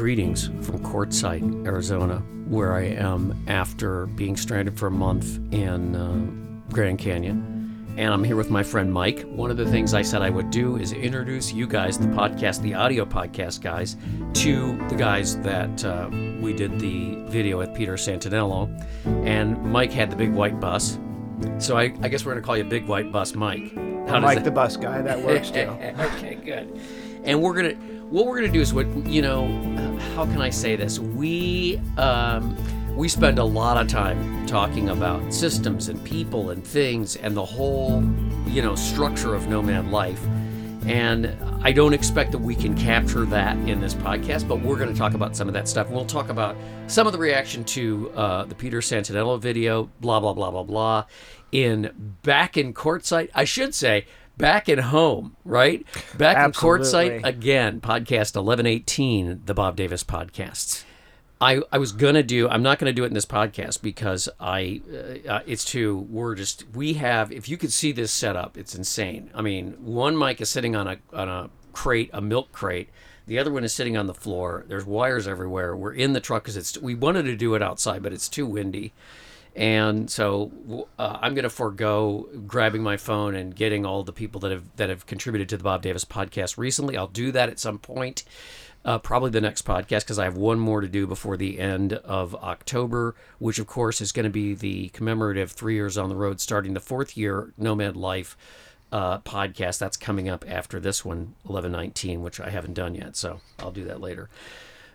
Greetings from Quartzsite, Arizona, where I am after being stranded for a month in uh, Grand Canyon. And I'm here with my friend Mike. One of the things I said I would do is introduce you guys, the podcast, the audio podcast guys, to the guys that uh, we did the video with Peter Santinello. And Mike had the big white bus. So I, I guess we're going to call you Big White Bus Mike. How Mike that- the bus guy, that works too. okay, good. And we're gonna what we're gonna do is what you know. How can I say this? We um, we spend a lot of time talking about systems and people and things and the whole you know structure of nomad life. And I don't expect that we can capture that in this podcast, but we're going to talk about some of that stuff. We'll talk about some of the reaction to uh, the Peter Santinello video, blah, blah, blah, blah, blah, in back in Quartzsite. I should say, back at home, right? Back in Quartzsite Absolutely. again, podcast 1118, the Bob Davis podcasts. I, I was gonna do I'm not gonna do it in this podcast because I uh, uh, it's too we're just we have if you could see this setup it's insane I mean one mic is sitting on a on a crate a milk crate the other one is sitting on the floor there's wires everywhere we're in the truck because it's we wanted to do it outside but it's too windy and so uh, I'm going to forego grabbing my phone and getting all the people that have that have contributed to the Bob Davis podcast recently. I'll do that at some point, uh, probably the next podcast because I have one more to do before the end of October, which of course is going to be the commemorative three years on the road, starting the fourth year Nomad Life uh, podcast. That's coming up after this one, 1119, which I haven't done yet, so I'll do that later.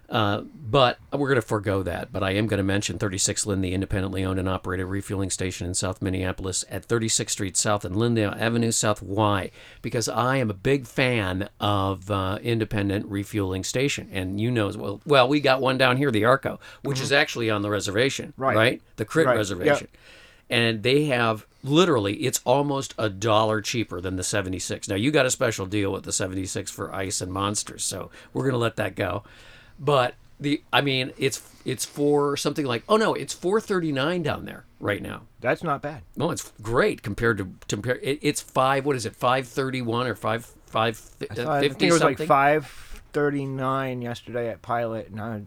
Uh, but we're going to forego that. But I am going to mention 36 Lyn, the independently owned and operated refueling station in South Minneapolis at 36th Street South and Lyndale Avenue South. Why? Because I am a big fan of uh, independent refueling station, and you know as well. Well, we got one down here, the Arco, which is actually on the reservation, Right. Right, the Crit Right. reservation, and they have literally it's almost a dollar cheaper than the 76. Now you got a special deal with the 76 for ice and monsters, so we're going to let that go but the I mean it's it's for something like oh no it's 439 down there right now. That's not bad. No, it's great compared to compare it, it's five what is it 531 or five five I, uh, thought- I 50 think it was something. like five thirty nine yesterday at Pilot, and I,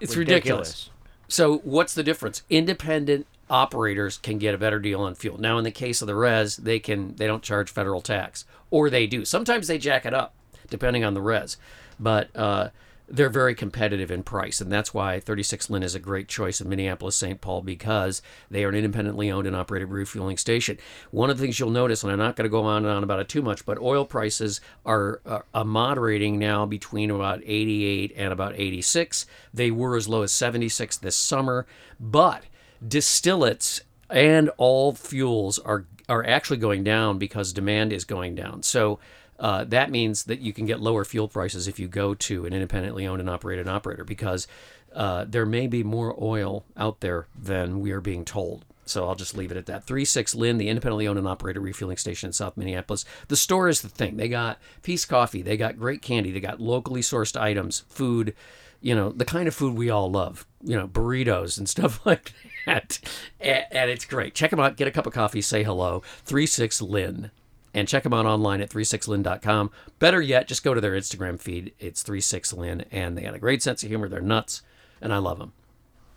it's ridiculous. So what's the difference? Independent operators can get a better deal on fuel. Now in the case of the res, they can they don't charge federal tax or they do. Sometimes they jack it up depending on the res. But uh they're very competitive in price, and that's why 36 Lyn is a great choice in Minneapolis, St. Paul, because they are an independently owned and operated refueling station. One of the things you'll notice, and I'm not going to go on and on about it too much, but oil prices are, are, are moderating now between about 88 and about 86. They were as low as 76 this summer, but distillates and all fuels are are actually going down because demand is going down. So uh, that means that you can get lower fuel prices if you go to an independently owned and operated operator because uh, there may be more oil out there than we are being told. So I'll just leave it at that. 36 Lyn, the independently owned and operated refueling station in South Minneapolis. The store is the thing. They got Peace Coffee, they got great candy, they got locally sourced items, food, you know, the kind of food we all love, you know, burritos and stuff like that. And, and it's great. Check them out, get a cup of coffee, say hello. 36 Lyn. And check them out online at 36lyn.com. Better yet, just go to their Instagram feed. It's 36lyn, and they got a great sense of humor. They're nuts, and I love them.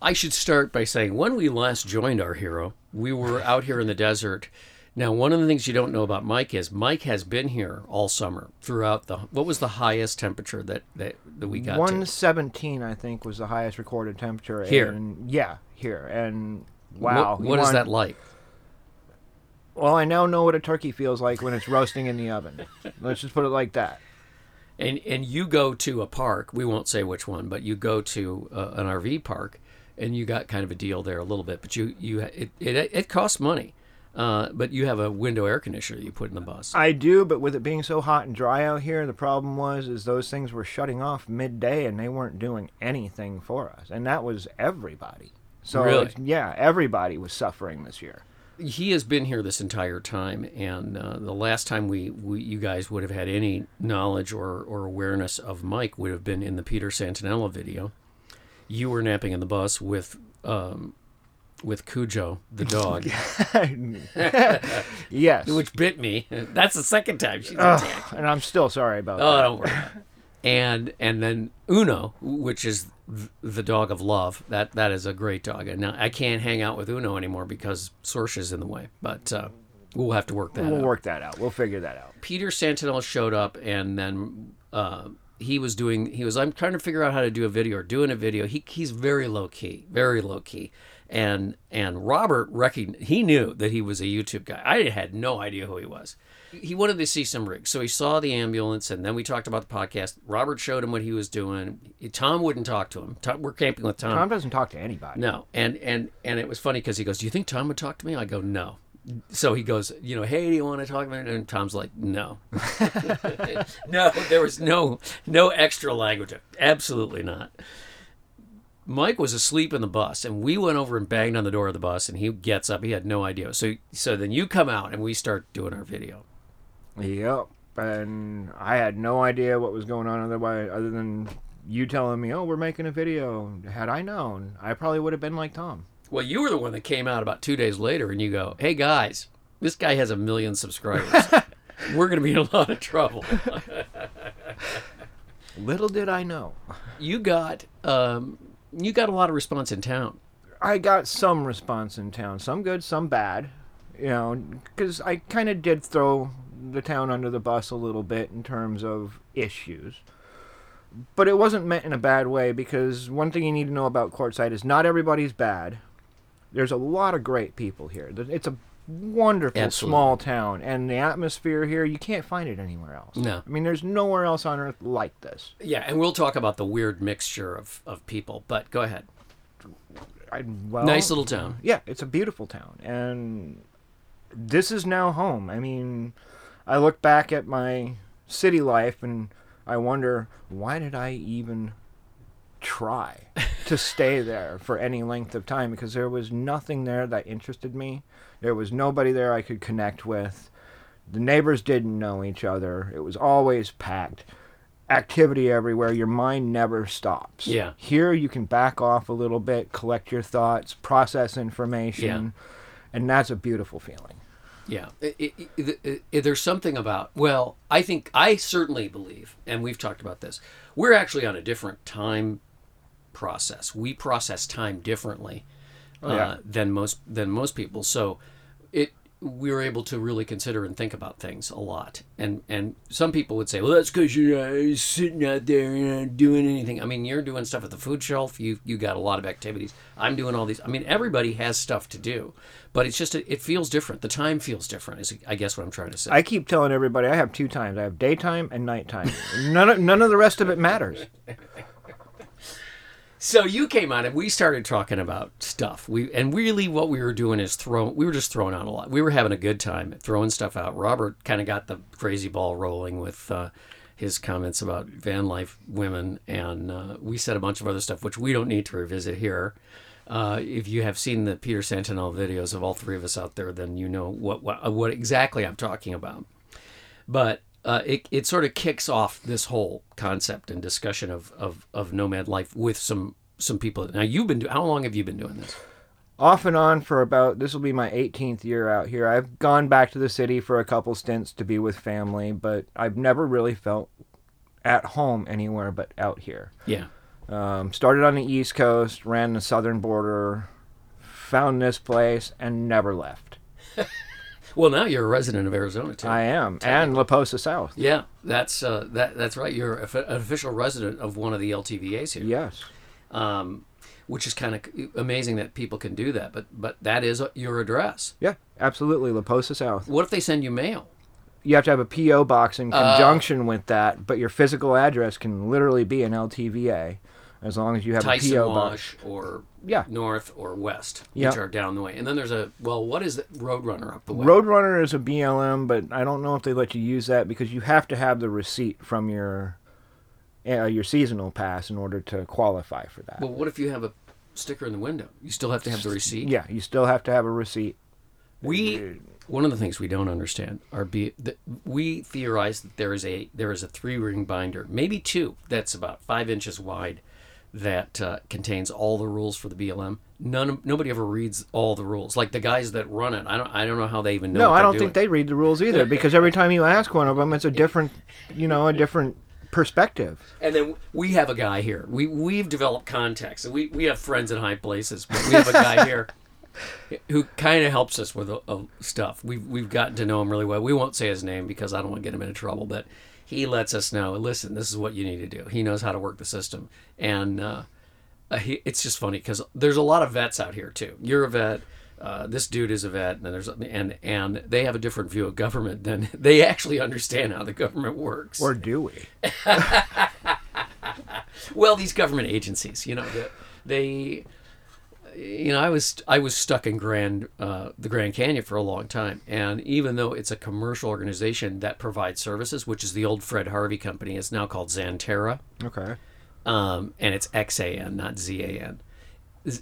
I should start by saying when we last joined our hero, we were out here in the desert. Now, one of the things you don't know about Mike is Mike has been here all summer throughout the. What was the highest temperature that that, that we got? One to? I think, was the highest recorded temperature Here. And, yeah, here, and wow, What, what is won- that like? Well, I now know what a turkey feels like when it's roasting in the oven. Let's just put it like that. And and you go to a park. We won't say which one, but you go to uh, an RV park, and you got kind of a deal there a little bit. But you you it it, it costs money, uh, but you have a window air conditioner you put in the bus. I do, but with it being so hot and dry out here, the problem was is those things were shutting off midday and they weren't doing anything for us, and that was everybody. So Really? yeah, everybody was suffering this year. He has been here this entire time, and uh, the last time we, we you guys would have had any knowledge or, or awareness of Mike would have been in the Peter Santinello video. You were napping in the bus with um, with Cujo, the dog, yes, which bit me. That's the second time she's attacked. and I'm still sorry about Oh, that. don't worry. and and then Uno, which is the dog of love. That that is a great dog. And now I can't hang out with Uno anymore because Sorcia's in the way. But uh, we'll have to work that We'll out. work that out. We'll figure that out. Peter Santinello showed up, and then uh, he was doing. He was. I'm trying to figure out how to do a video or doing a video. He he's very low key, very low key. And and Robert recogn he knew that he was a YouTube guy. I had no idea who he was. He wanted to see some rigs, so he saw the ambulance, and then we talked about the podcast. Robert showed him what he was doing. Tom wouldn't talk to him. Tom, we're camping with Tom Tom doesn't talk to anybody. no, and and and it was funny because he goes, "Do you think Tom would talk to me?" I go, "No." So he goes, "You know, hey, do you want to talk about it?" And Tom's like, "No, no." There was no no extra language. Absolutely not. Mike was asleep in the bus, and we went over and banged on the door of the bus, and he gets up. He had no idea. So so then you come out, and we start doing our video. Yep. And I had no idea what was going on otherwise, other than you telling me, "Oh, we're making a video." Had I known, I probably would have been like Tom. Well, you were the one that came out about two days later, and you go, "Hey guys, this guy has a million subscribers. We're going to be in a lot of trouble." Little did I know. you got um, you got a lot of response in town. I got some response in town, some good, some bad. You know, because I kind of did throw the town under the bus a little bit in terms of issues. But it wasn't meant in a bad way because one thing you need to know about Quartzsite is not everybody's bad. There's a lot of great people here. It's a wonderful Absolutely. small town, and the atmosphere here, you can't find it anywhere else. No. I mean, there's nowhere else on earth like this. Yeah, and we'll talk about the weird mixture of, of people. But go ahead. I, well, nice little town. Yeah, it's a beautiful town, and this is now home. I mean, I look back at my city life and I wonder why did I even try to stay there for any length of time because there was nothing there that interested me. There was nobody there I could connect with. The neighbors didn't know each other. It was always packed. Activity everywhere. Your mind never stops. Yeah. Here you can back off a little bit, collect your thoughts, process information, and that's a beautiful feeling. Yeah, it, it, it, there's something about. Well, I think I certainly believe, and we've talked about this. We're actually on a different time process. We process time differently Oh, yeah. uh, than most than most people. So we were able to really consider and think about things a lot. And and some people would say, well, that's because you're not sitting out there and not doing anything. I mean, you're doing stuff at the food shelf. You you got a lot of activities. I'm doing all these. I mean, everybody has stuff to do, but it's just it feels different. The time feels different. Is I guess what I'm trying to say. I keep telling everybody I have two times. I have daytime and nighttime. none of, none of the rest of it matters. So you came on and we started talking about stuff. We and really what we were doing is throwing. We were just throwing out a lot. We were having a good time throwing stuff out. Robert kind of got the crazy ball rolling with uh, his comments about van life women, and uh, we said a bunch of other stuff which we don't need to revisit here. Uh, if you have seen the Peter Santinello videos of all three of us out there, then you know what what, what exactly I'm talking about but uh, it, it sort of kicks off this whole concept and discussion of, of, of nomad life with some some people. Now you've been do- how long have you been doing this? Off and on for about this will be my 18th year out here. I've gone back to the city for a couple stints to be with family, but I've never really felt at home anywhere but out here. Yeah, Um, started on the East Coast, ran the southern border, found this place, and never left. well now you're a resident of Arizona too. I am, and La Posa South. yeah, that's uh, that that's right. You're a, an official resident of one of the LTVA's here. Yes. um, which is kind of amazing that people can do that. But but that is your address. Yeah, absolutely. La Posa South. What if they send you mail? You have to have a P.O. box in conjunction with that, but your physical address can literally be an LTVA as long as you have a Tyson P.O. box. Or Yeah. North or West, Yeah. which are down the way. And then there's a well, what is it? Roadrunner up the way. Roadrunner is a BLM, but I don't know if they let you use that because you have to have the receipt from your uh, your seasonal pass in order to qualify for that. Well, what if you have a sticker in the window? You still have to have the receipt. yeah, you still have to have a receipt. We one of the things we don't understand are be that we theorize that there is a there is a three ring binder, maybe two, that's about five inches wide, that uh, contains all the rules for the BLM. None nobody ever reads all the rules. Like the guys that run it, I don't I don't know how they even know. No, I don't doing. think they read the rules either because every time you ask one of them, it's a different, you know, a different perspective. And then we have a guy here. We we've developed contacts, and we we have friends in high places. But we have a guy here who kind of helps us with uh, stuff. We've we've gotten to know him really well. We won't say his name because I don't want to get him into trouble, but he lets us know. Listen, this is what you need to do. He knows how to work the system, and uh, uh, he, it's just funny because there's a lot of vets out here too. You're a vet. Uh, this dude is a vet, and there's and and they have a different view of government than they actually understand how the government works. Or do we? well, these government agencies, you know, they, you know, I was I was stuck in Grand uh, the Grand Canyon for a long time, and even though it's a commercial organization that provides services, which is the old Fred Harvey company, it's now called Xanterra. Okay. Um, and it's X A N, not Z A N.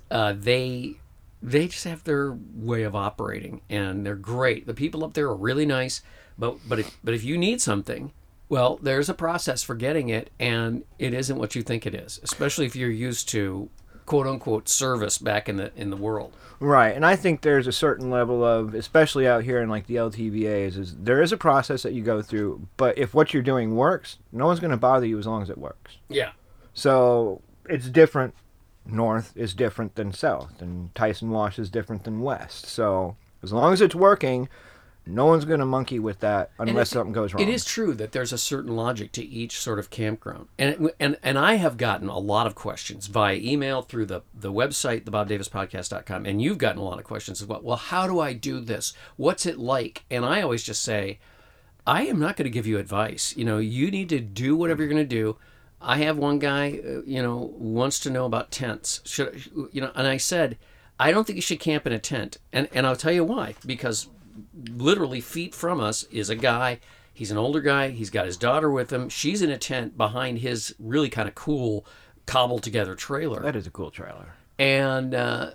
Uh, they they just have their way of operating, and they're great. The people up there are really nice, but but if, but if you need something, well, there's a process for getting it, and it isn't what you think it is, especially if you're used to quote unquote service back in the in the world. Right, and I think there's a certain level of, especially out here in like the LTVAs, is there is a process that you go through, but if what you're doing works, no one's going to bother you as long as it works. Yeah. So it's different. North is different than south, and Tyson Wash is different than west. So as long as it's working, no one's going to monkey with that unless it, something goes wrong. It is true that there's a certain logic to each sort of campground, and it, and and I have gotten a lot of questions via email through the the website, thebobdavispodcast.com, and you've gotten a lot of questions as well. Well, how do I do this? What's it like? And I always just say, I am not going to give you advice. You know, you need to do whatever you're going to do. I have one guy, uh, you know, wants to know about tents. Should you know? And I said, I don't think you should camp in a tent, and and I'll tell you why. Because literally feet from us is a guy. He's an older guy. He's got his daughter with him. She's in a tent behind his really kind of cool cobbled together trailer. That is a cool trailer. And uh,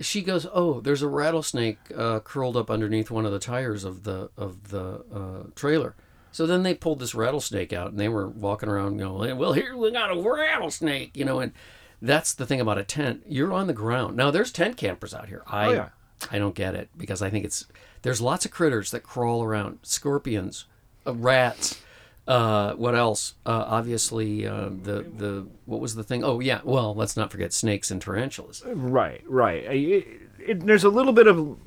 she goes, "Oh, there's a rattlesnake uh, curled up underneath one of the tires of the of the uh, trailer." So then they pulled this rattlesnake out and they were walking around going, well, here we got a rattlesnake, you know, and that's the thing about a tent. You're on the ground. Now there's tent campers out here. I, oh, yeah. I don't get it because I think it's, there's lots of critters that crawl around, scorpions, uh, rats, uh, what else? Uh, obviously, uh, the the what was the thing? Oh yeah, well, let's not forget snakes and tarantulas. Right, right. It, it, there's a little bit of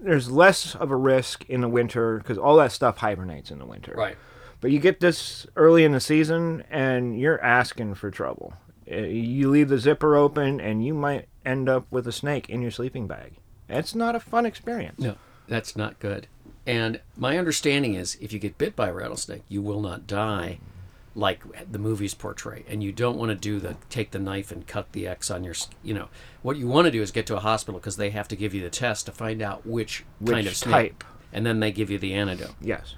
there's less of a risk in the winter because all that stuff hibernates in the winter. Right. But you get this early in the season and you're asking for trouble. Uh, you leave the zipper open and you might end up with a snake in your sleeping bag. It's not a fun experience. No, that's not good. And my understanding is if you get bit by a rattlesnake, you will not die like the movies portray. And you don't want to do the take the knife and cut the x on your you know. What you want to do is get to a hospital because they have to give you the test to find out which, which kind of snake. type. and then they give you the antidote. Yes.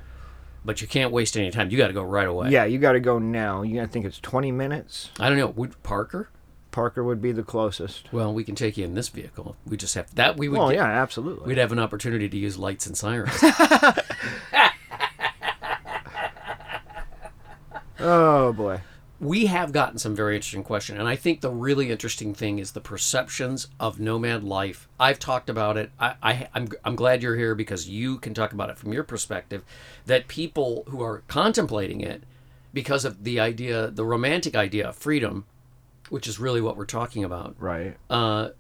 But you can't waste any time. You got to go right away. Yeah you got to go now. You got to think it's 20 minutes. I don't know. Would parker parker would be the closest well we can take you in this vehicle we just have that we would oh yeah absolutely we'd have an opportunity to use lights and sirens Oh boy. We have gotten some very interesting questions, and I think the really interesting thing is the perceptions of nomad life. I've talked about it. I, I I'm I'm glad you're here because you can talk about it from your perspective. That people who are contemplating it, because of the idea, the romantic idea of freedom, which is really what we're talking about, right? Uh,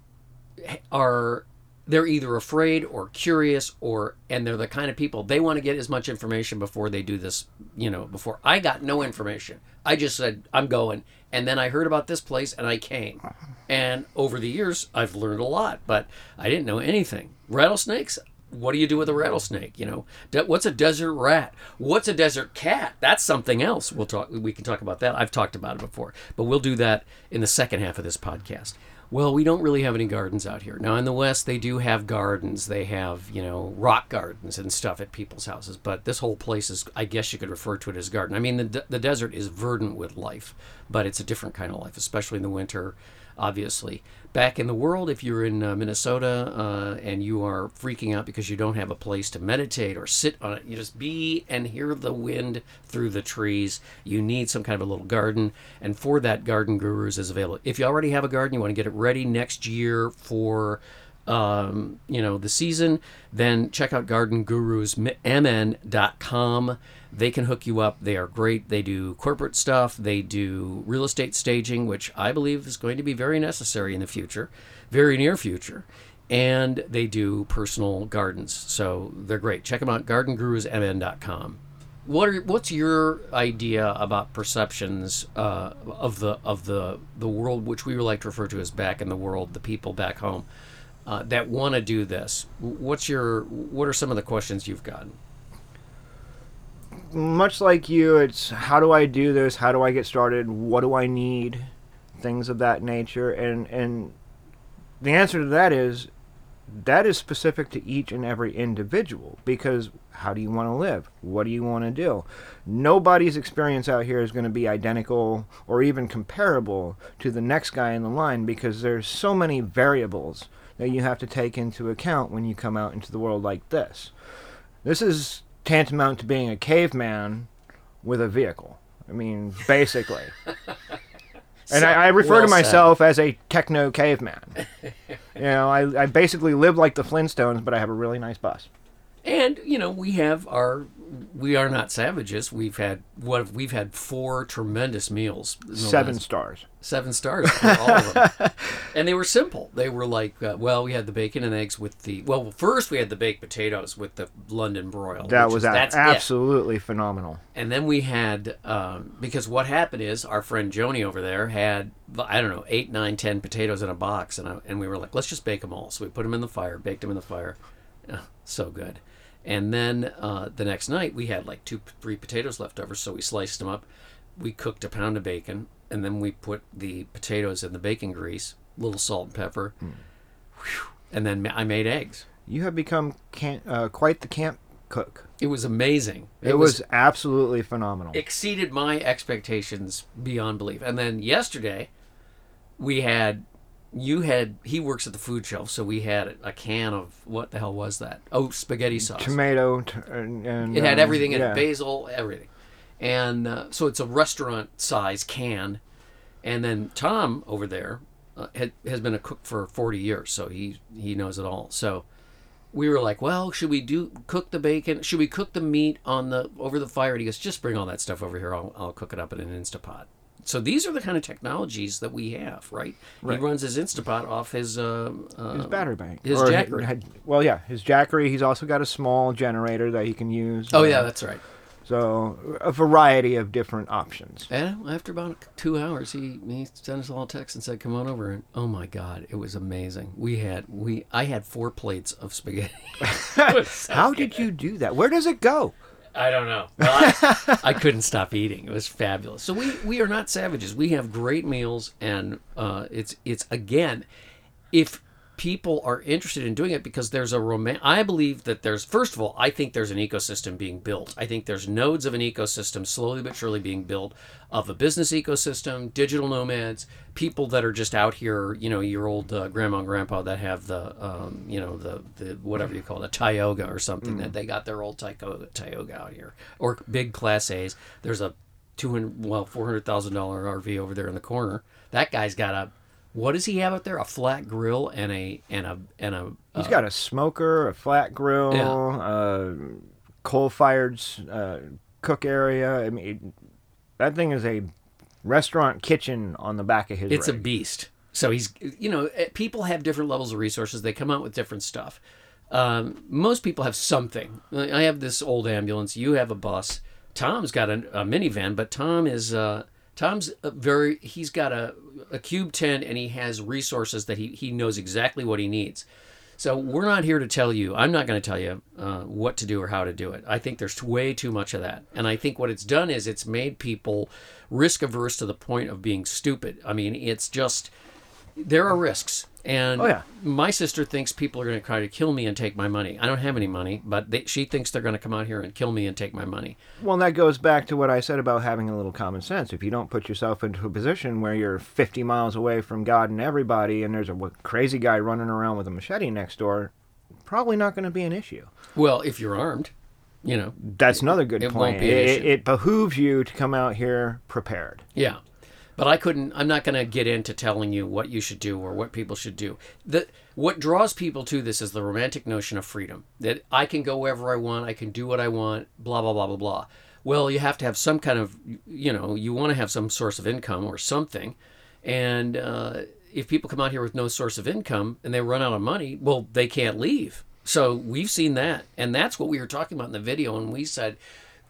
are they're either afraid or curious or and they're the kind of people they want to get as much information before they do this you know before i got no information. I just said i'm going and then i heard about this place and i came. And over the years i've learned a lot but i didn't know anything. Rattlesnakes what do you do with a rattlesnake you know what's a desert rat what's a desert cat that's something else we'll talk we can talk about that i've talked about it before but we'll do that in the second half of this podcast well, we don't really have any gardens out here. Now, in the West, they do have gardens. They have, you know, rock gardens and stuff at people's houses. But this whole place is, I guess you could refer to it as garden. I mean, the, the desert is verdant with life, but it's a different kind of life, especially in the winter obviously. Back in the world, if you're in uh, Minnesota uh, and you are freaking out because you don't have a place to meditate or sit on it, you just be and hear the wind through the trees. You need some kind of a little garden, and for that, Garden Gurus is available. If you already have a garden, you want to get it ready next year for um, you know the season, then check out gardengurusmn.com. They can hook you up. They are great. They do corporate stuff. They do real estate staging, which I believe is going to be very necessary in the future, very near future. And they do personal gardens. So they're great. Check them out, gardengurusmn.com. What are what's your idea about perceptions uh, of the of the the world, which we would like to refer to as back in the world, the people back home uh, that want to do this? What's your what are some of the questions you've gotten? Much like you, it's how do I do this? How do I get started? What do I need? Things of that nature. And and the answer to that is that is specific to each and every individual because how do you want to live? What do you want to do? Nobody's experience out here is going to be identical or even comparable to the next guy in the line because there's so many variables that you have to take into account when you come out into the world like this. This is tantamount to being a caveman with a vehicle. I mean, basically. and I, I refer well to said. myself as a techno caveman. you know, I, I basically live like the Flintstones, but I have a really nice bus. And you know, we have our we are not savages. We've had what we've had four tremendous meals. Seven stars. seven stars all of them. and they were simple. They were like, uh, well, we had the bacon and eggs with the well. First, we had the baked potatoes with the London broil. That was is, a- that's it. absolutely phenomenal. And then we had um, because what happened is our friend Joni over there had I don't know eight, nine, ten potatoes in a box, and I, and we were like, let's just bake them all. So we put them in the fire, baked them in the fire. Oh, so good. And then uh, the next night we had like two, three potatoes left over, so we sliced them up. We cooked a pound of bacon, and then we put the potatoes in the bacon grease, little salt and pepper, Whew. and then I made eggs. You have become can- uh, quite the camp cook. It was amazing. It, was, absolutely phenomenal. exceeded my expectations beyond belief. And then yesterday, we had you had he works at the food shelf, so we had a can of what the hell was that? Oh, spaghetti sauce. Tomato t- and, and It had um, everything in yeah. basil, everything, and uh, so it's a restaurant size can. And then Tom over there uh, had, has been a cook for forty years, so he he knows it all. So we were like, well, should we do cook the bacon? Should we cook the meat on the over the fire? And he goes, just bring all that stuff over here. I'll, I'll cook it up in an Instapot. So these are the kind of technologies that we have, right? Right. He runs his Instapot off his uh, uh, His battery bank. his Or Jackery. had- well, yeah, his Jackery. He's also got a small generator that he can use. Oh uh, yeah, that's right. So a variety of different options. And after about two hours, he he sent us all a text and said, "Come on over." And oh my God, it was amazing. We had we I had four plates of spaghetti. So How did you do that? Where does it go? I don't know. Well, I, I couldn't stop eating. It was fabulous. So we we are not savages. We have great meals, and uh, it's it's again, if people are interested in doing it because there's a roman I believe that there's first of all, I think there's an ecosystem being built. I think there's nodes of an ecosystem slowly but surely being built of a business ecosystem, digital nomads, people that are just out here, you know, your old uh, grandma and grandpa that have the um, you know, the the whatever you call it, a Tioga or something that they got their old Tioga, Tioga out here or big class A's. There's a 200 well, $400,000 RV over there in the corner. That guy's got a what does he have out there? A flat grill and a and a and a He's got a smoker, a flat grill, Yeah. uh, coal-fired uh, cook area. I mean, that thing is a restaurant kitchen on the back of his. It's a beast. So he's, you know, eh, people have different levels of resources. They come out with different stuff. Um, most people have something. I have this old ambulance. You have a bus. Tom's got a, a minivan, but Tom is uh, Tom's very. He's got a a cube tent, and he has resources that he he knows exactly what he needs. So we're not here to tell you. I'm not going to tell you uh, what to do or how to do it. I think there's way too much of that, and I think what it's done is it's made people risk averse to the point of being stupid. I mean, it's just there are risks, and Oh, yeah. my sister thinks people are going to try to kill me and take my money. I don't have any money, but they, she thinks they're going to come out here and kill me and take my money. Well, that goes back to what I said about having a little common sense. If you don't put yourself into a position where you're 50 miles away from God and everybody, and there's a crazy guy running around with a machete next door, probably not going to be an issue. Well, if you're armed, you know, That's another good It point. won't be an it, it behooves you to come out here prepared. Yeah. But I couldn't I'm not going to get into telling you what you should do or what people should do. The what draws people to this is the romantic notion of freedom. That I can go wherever I want, I can do what I want, blah blah blah blah blah. Well, you have to have some kind of, you know, you want to have some source of income or something. And uh, if people come out here with no source of income and they run out of money, well, they can't leave. So we've seen that. And that's what we were talking about in the video. And we said,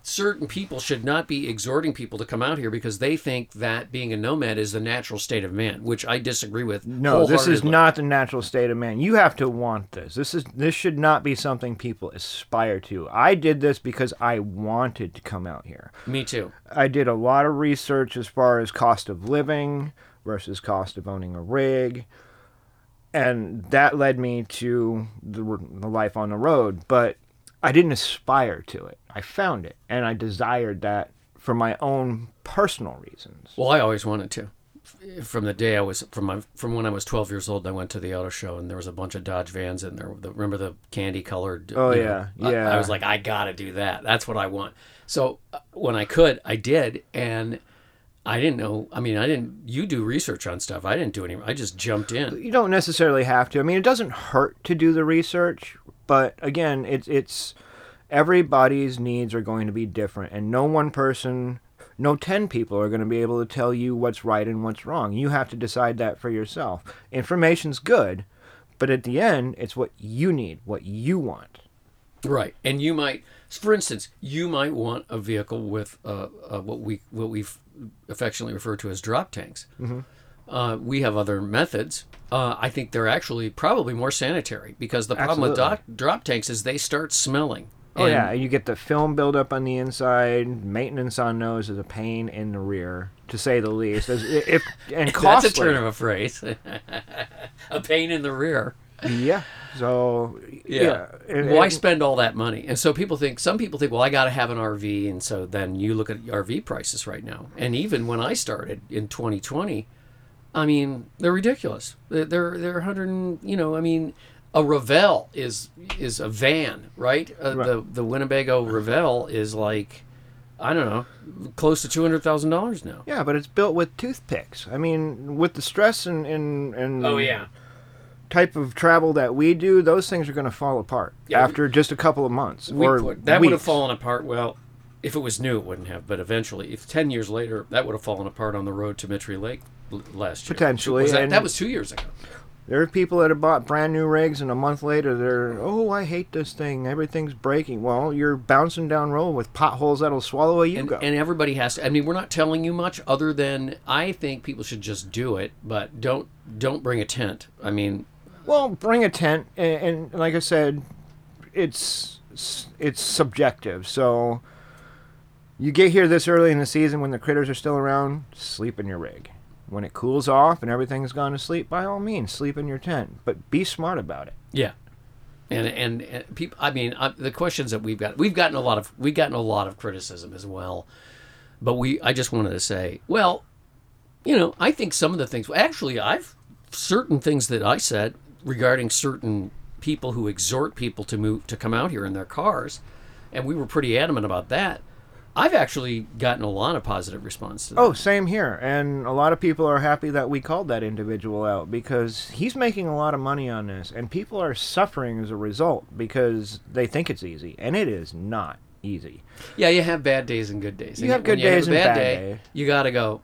certain people should not be exhorting people to come out here because they think that being a nomad is the natural state of man, which I disagree with. No, this is not the natural state of man. You have to want this. This is this should not be something people aspire to. I did this because I wanted to come out here. Me too. I did a lot of research as far as cost of living versus cost of owning a rig. And that led me to the, the life on the road, but I didn't aspire to it. I found it, and I desired that for my own personal reasons. Well, I always wanted to. From the day I was from my from when I was 12 years old, I went to the auto show and there was a bunch of Dodge vans in there. The, remember the candy colored? Oh yeah, know, yeah. I, I was like, I gotta do that. That's what I want. So uh, when I could, I did, and I didn't know. I mean, I didn't. You do research on stuff. I didn't do any. I just jumped in. You don't necessarily have to. I mean, it doesn't hurt to do the research, but again, it's it's everybody's needs are going to be different, and no one person, no ten people are going to be able to tell you what's right and what's wrong. You have to decide that for yourself. Information's good, but at the end, it's what you need, what you want. Right, and you might, for instance, you might want a vehicle with uh, uh, what we what we've affectionately referred to as drop tanks. Mm-hmm. Uh, we have other methods. Uh, I think they're actually probably more sanitary because the problem Absolutely. with doc- drop tanks is they start smelling. Oh And- yeah, you get the film buildup on the inside. Maintenance on those is a pain in the rear, to say the least. As- If and costly. That's a turn of a phrase. a pain in the rear. Yeah. So yeah. Yeah. And- Why and- spend all that money? And so people think, some people think, well, I got to have an RV. And so then you look at RV prices right now. And even when I started in 2020, I mean, they're ridiculous. They're, they're, they're 100, and, you know, I mean, a Revel is is a van, right? Uh, Right. The the Winnebago Revel is like, I don't know, close to $200,000 now. Yeah, but it's built with toothpicks. I mean, with the stress and and, and Oh, type of travel that we do, those things are going to fall apart Yeah, we- after just a couple of months We or put, that would have fallen apart. Well, if it was new, it wouldn't have. But eventually, if ten years later, that would have fallen apart on the road to Mittry Lake l- last year. Potentially, Was that, that was two years ago. There are people that have bought brand new rigs, and a month later, they're, oh, I hate this thing. Everything's breaking. Well, you're bouncing down road with potholes that'll swallow a And, and everybody has to. I mean, we're not telling you much other than I think people should just do it, but don't don't bring a tent. I mean, Well, bring a tent, and, and like I said, it's it's subjective. So you get here this early in the season when the critters are still around, sleep in your rig. When it cools off and everything's gone to sleep, by all means, sleep in your tent. But be smart about it. yeah. And, and and people. I mean, uh, the questions that we've got, we've gotten a lot of we've gotten a lot of criticism as well. But we, I just wanted to say, well, you know, I think some of the things. Actually, I've certain things that I said regarding certain people who exhort people to move to come out here in their cars, and we were pretty adamant about that. I've actually gotten a lot of positive response to that. Oh, same here. And a lot of people are happy that we called that individual out because he's making a lot of money on this, and people are suffering as a result because they think it's easy, and it is not easy. Yeah, you have bad days and good days. You And have good days a and bad bad day, days. You got to go.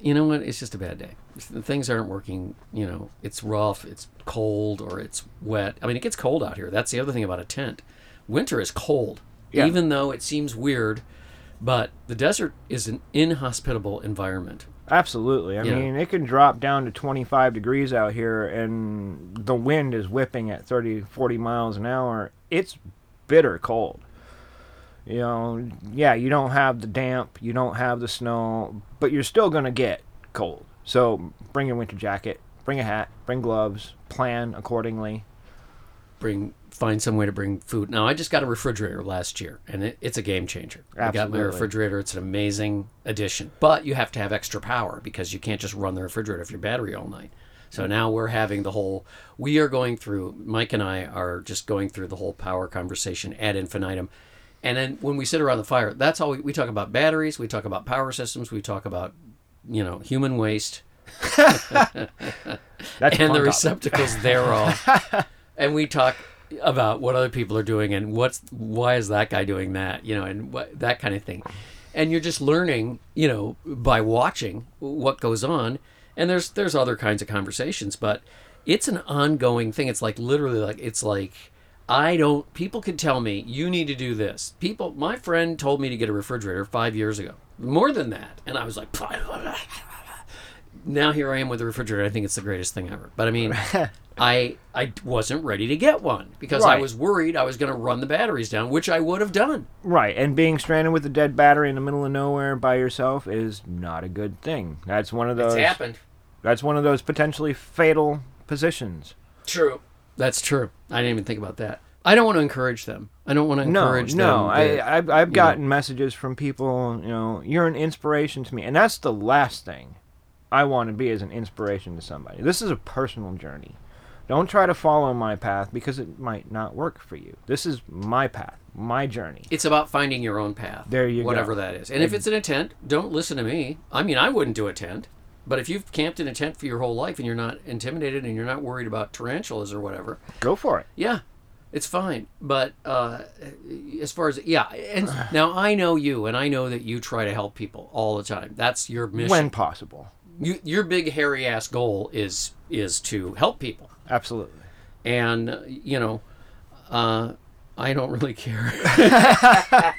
You know what? It's just a bad day. Things aren't working. You know, it's rough. It's cold or it's wet. I mean, it gets cold out here. That's the other thing about a tent. Winter is cold, Yeah. even though it seems weird. But the desert is an inhospitable environment. Absolutely. I Yeah. mean, it can drop down to 25 degrees out here, and the wind is whipping at 30, 40 miles an hour. It's bitter cold. You know, yeah, you don't have the damp, you don't have the snow, but you're still going to get cold. So bring your winter jacket, bring a hat, bring gloves, plan accordingly. Bring find some way to bring food. Now, I just got a refrigerator last year, and it, it's a game changer. I got my refrigerator. It's an amazing addition, but you have to have extra power because you can't just run the refrigerator if your battery all night. So now we're having the whole. We are going through. Mike and I are just going through the whole power conversation ad infinitum. And then when we sit around the fire, that's all we, we talk about batteries. We talk about power systems. We talk about, you know, human waste That's and the receptacles thereof. and we talk, about what other people are doing and what's why is that guy doing that, you know, and what that kind of thing. And you're just learning, you know, by watching what goes on. And there's there's other kinds of conversations, but it's an ongoing thing. It's like literally like it's like I don't people can tell me you need to do this. People my friend told me to get a refrigerator 5 years ago. More than that. And I was like now here I am with a refrigerator. I think it's the greatest thing ever. But I mean, I I wasn't ready to get one because I was worried I was going to run the batteries down, which I would have done. Right, and being stranded with a dead battery in the middle of nowhere by yourself is not a good thing. That's one of those. It's happened. That's one of those potentially fatal positions. True. That's true. I didn't even think about that. I don't want to encourage them. I don't want to encourage no. them. I, that- I've, I've gotten messages from people. You know, you're an inspiration to me, and that's the last thing I want to be as an inspiration to somebody. This is a personal journey. Don't try to follow my path because it might not work for you. This is my path, my journey. it's about finding your own path. There you go. whatever that is. And if it's an intent, don't listen to me. I mean, I wouldn't do a tent. But if you've camped in a tent for your whole life and you're not intimidated and you're not worried about tarantulas or whatever, Go for it. Yeah, it's fine. But uh, as far as yeah, and now I know you, and I know that you try to help people all the time. That's your mission. When possible. you, your big hairy ass goal is is to help people, Absolutely. and uh, you know, uh, I don't really care.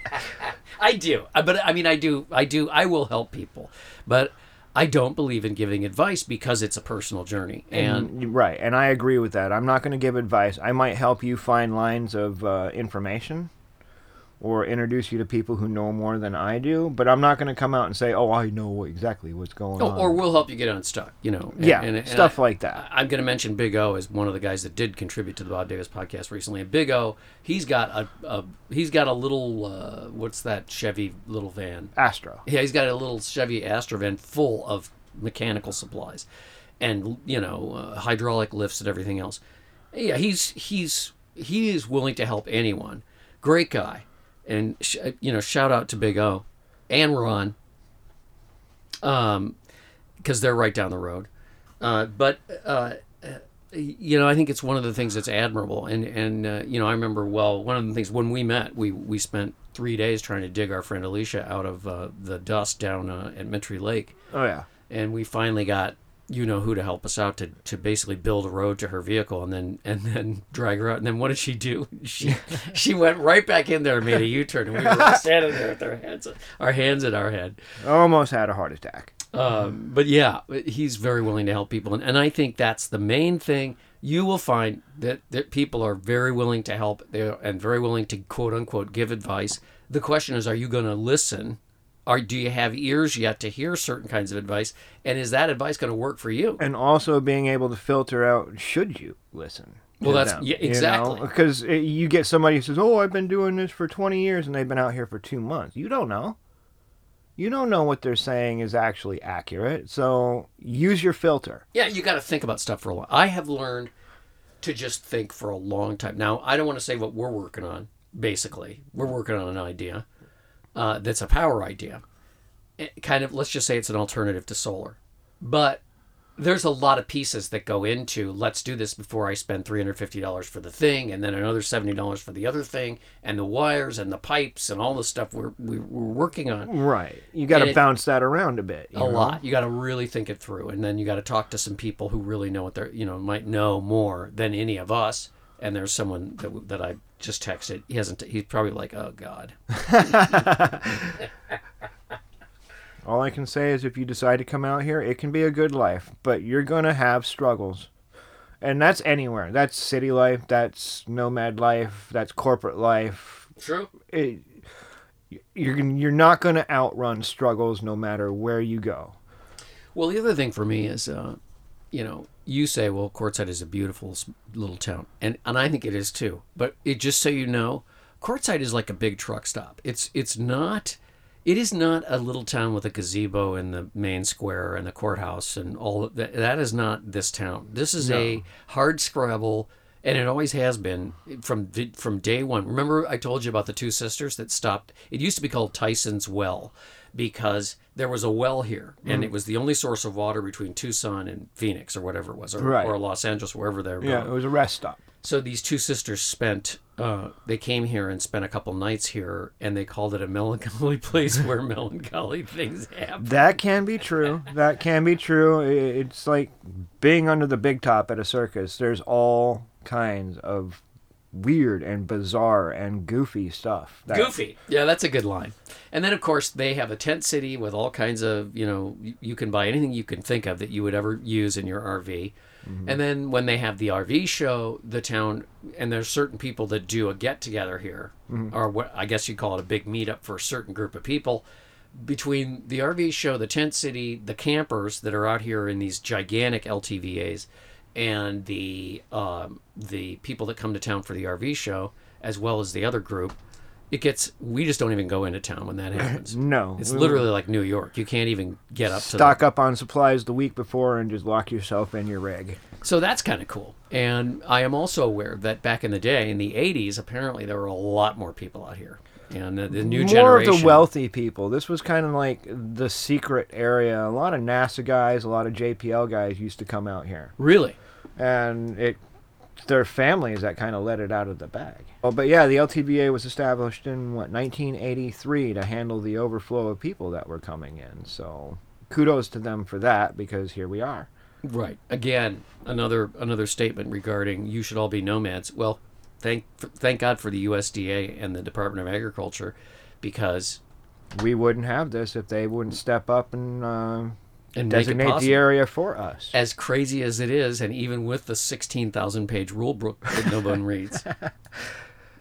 I do, but I mean, I do, I do, I will help people, but. I don't believe in giving advice because it's a personal journey, and Mm, right, and I agree with that. I'm not going to give advice. I might help you find lines of uh, information or introduce you to people who know more than I do, but I'm not going to come out and say, "Oh, I know exactly what's going Oh, on." or we'll help you get unstuck, you know. and- yeah, and- and stuff I- like that. I'm going to mention Big O as one of the guys that did contribute to the Bob Davis podcast recently. And Big O, he's got a, a he's got a little uh, what's that Chevy little van? Astro. Yeah, he's got a little Chevy Astro van full of mechanical supplies, and you know uh, hydraulic lifts and everything else. Yeah, he's he's he is willing to help anyone. Great guy, and sh- you know shout out to Big O and Ron, um, because they're right down the road. Uh, but uh, uh, you know, I think it's one of the things that's admirable. And and uh, you know, I remember well one of the things when we met, we we spent three days trying to dig our friend Alicia out of uh, the dust down uh, at Mittry Lake, Oh yeah. and we finally got you know who to help us out to, to basically build a road to her vehicle and then and then drag her out and then what did she do she she went right back in there and made a u-turn and we were standing there with our hands our hands at our head Almost had a heart attack. um, but yeah, he's very willing to help people, and, and I think that's the main thing. You will find that, that people are very willing to help, they and very willing to quote unquote give advice. The question is, are you going to listen? Or do you have ears yet to hear certain kinds of advice? And is that advice going to work for you? and also being able to filter out should you listen Well, that's- them, yeah, exactly. because you get somebody who says oh i've been doing this for 20 years and they've been out here for two months you don't know you don't know what they're saying is actually accurate so use your filter Yeah, you got to think about stuff for a while. I have learned to just think for a long time. Now, I don't want to say what we're working on. Basically, we're working on an idea uh, that's a power idea. It kind of, let's just say it's an alternative to solar, but there's a lot of pieces that go into let's do this before I spend $350 for the thing and then another $70 for the other thing and the wires and the pipes and all the stuff we're, we- we're working on right you got to bounce that around a bit you a know? lot. You got to really think it through, and then you got to talk to some people who really know what they're, you know, might know more than any of us. And there's someone that, that I just texted. He hasn't. He's probably like, "Oh God." all i can say is if you decide to come out here it can be a good life but you're gonna have struggles and that's anywhere that's city life that's nomad life that's corporate life True. it, you're you're not going to outrun struggles no matter where you go. Well, the other thing for me is, uh, you know, you say, well, Quartzsite is a beautiful little town, and and I think it is too. But it just so you know, Quartzsite is like a big truck stop. It's it's not. It is not a little town with a gazebo in the main square and the courthouse and all that. That is not this town. This is a hard scrabble, and it always has been from from day one. Remember, I told you about the two sisters that stopped. It used to be called Tyson's Well because there was a well here, and it was the only source of water between Tucson and Phoenix or whatever it was, or, Right. or Los Angeles, wherever they were Yeah, going. it was a rest stop. So these two sisters spent. Uh, they came here and spent a couple nights here, and they called it a melancholy place where melancholy things happen. That can be true. That can be true. It's like being under the big top at a circus. There's all kinds of weird and bizarre and goofy stuff. that- Goofy. Yeah, that's a good line. And then, of course, they have a tent city with all kinds of, you know, you, you can buy anything you can think of that you would ever use in your RV. Mm-hmm. And then when they have the RV show, the town, and there's certain people that do a get together here, mm-hmm. or what I guess you call it a big meetup for a certain group of people. Between the RV show, the tent city, the campers that are out here in these gigantic LTVAs, and the um, the people that come to town for the RV show, as well as the other group, it gets we just don't even go into town when that happens. No. It's literally like New York. You can't even get up the, stock up on supplies the week before and just lock yourself in your rig. So that's kind of cool. And I am also aware that back in the day, in the 80s, apparently there were a lot more people out here. And the, the new generation. More generation. of the wealthy people. This was kind of like the secret area. A lot of NASA guys, a lot of JPL guys used to come out here, Really? And it their families that kind of let it out of the bag. Oh, but yeah, the LTVA was established in what 1983 to handle the overflow of people that were coming in. So kudos to them for that because here we are. Right. Again, another another statement regarding you should all be nomads. Well, thank thank God for the USDA and the Department of Agriculture because We wouldn't have this if they wouldn't step up and uh, and designate the area for us. as crazy as it is, and even with the 16,000 page rule book that no one reads.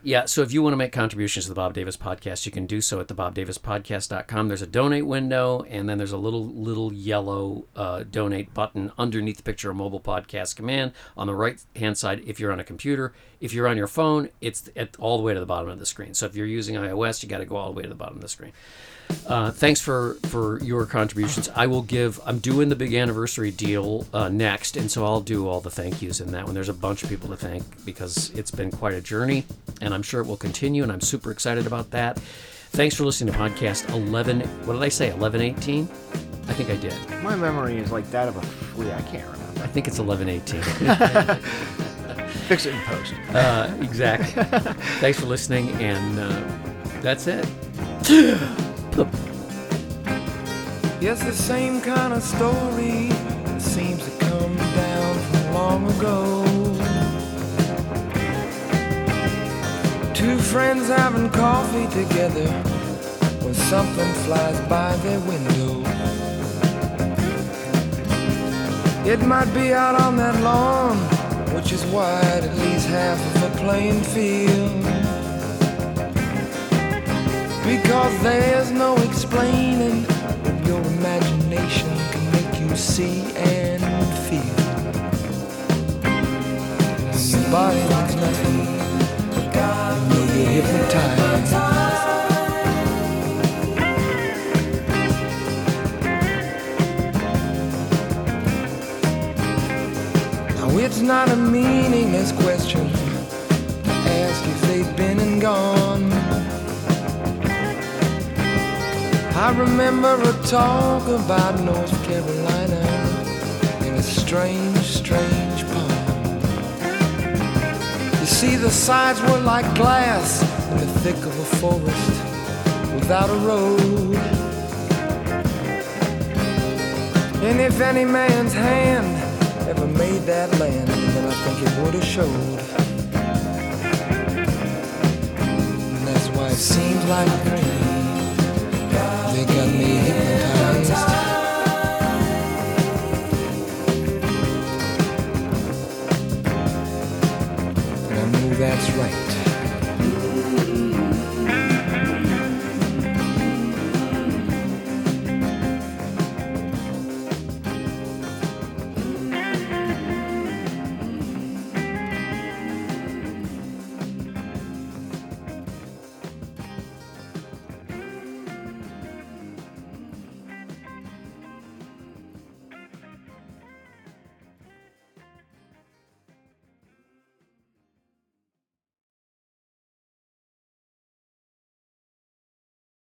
Yeah, so if you want to make contributions to the Bob Davis podcast, you can do so at the bobdavispodcast.com. There's a donate window, and then there's a little little yellow uh, donate button underneath the picture of mobile podcast command on the right hand side if you're on a computer. If you're on your phone, it's at, all the way to the bottom of the screen. So if you're using iOS, you got to go all the way to the bottom of the screen. Uh, thanks for for your contributions. I will give. I'm doing the big anniversary deal uh, next, and so I'll do all the thank yous in that one. There's a bunch of people to thank because it's been quite a journey, and I'm sure it will continue. And I'm super excited about that. Thanks for listening to podcast 11. What did I say? 1118? I think I did. My memory is like that of a flea. I can't remember. I think it's 1118. Fix it in post. uh, exactly. Thanks for listening, and uh, that's it. Yes, the same kind of story seems to come down from long ago. Two friends having coffee together when something flies by their window. It might be out on that lawn, which is wide at least half of a playing field. Because there's no explaining your imagination can make you see and feel. When your body means nothing, you'll get hypnotized. Now it's not a meaningless question to ask if they've been and gone. I remember a talk about North Carolina in a strange, strange poem. You see, the sides were like glass in the thick of a forest without a road. And if any man's hand ever made that land, then I think it would have showed. And that's why it seems like a dream. They got me hypnotized.